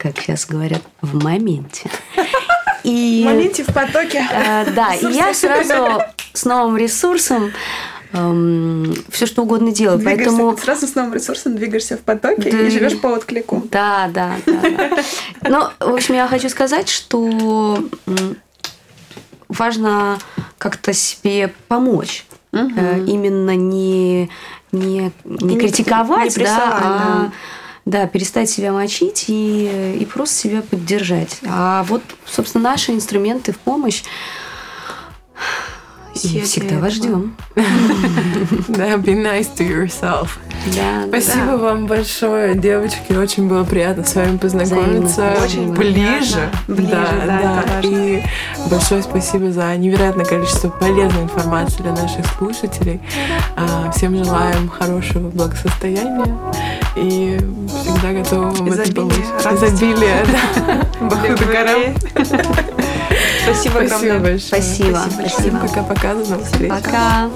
как сейчас говорят, в моменте. И, в потоке. э, да, и я сразу с новым ресурсом все что угодно делаю. Поэтому сразу с новым ресурсом двигаешься в потоке Да. и живешь по отклику. Да, да, да. да. Ну, в общем, я хочу сказать, что важно как-то себе помочь. Э, Именно не, не, не не критиковать, прессовать, да, а да. Да, перестать себя мочить и, и просто себя поддержать. А вот, собственно, наши инструменты в помощь и Все всегда вас ждем. Да, be nice to yourself. Да, да, Спасибо вам большое, девочки. Очень было приятно с вами познакомиться Взаимно. Очень ближе. приятно. Ближе, да, это важно. И большое спасибо за невероятное количество полезной информации для наших слушателей. А, Всем желаем хорошего благосостояния и всегда готовы вам Изобилия, помочь. радости. Изобилие, да. Спасибо Спасибо огромное. большое. Спасибо, Спасибо спасибо. Пока-пока, до новых встреч. Пока.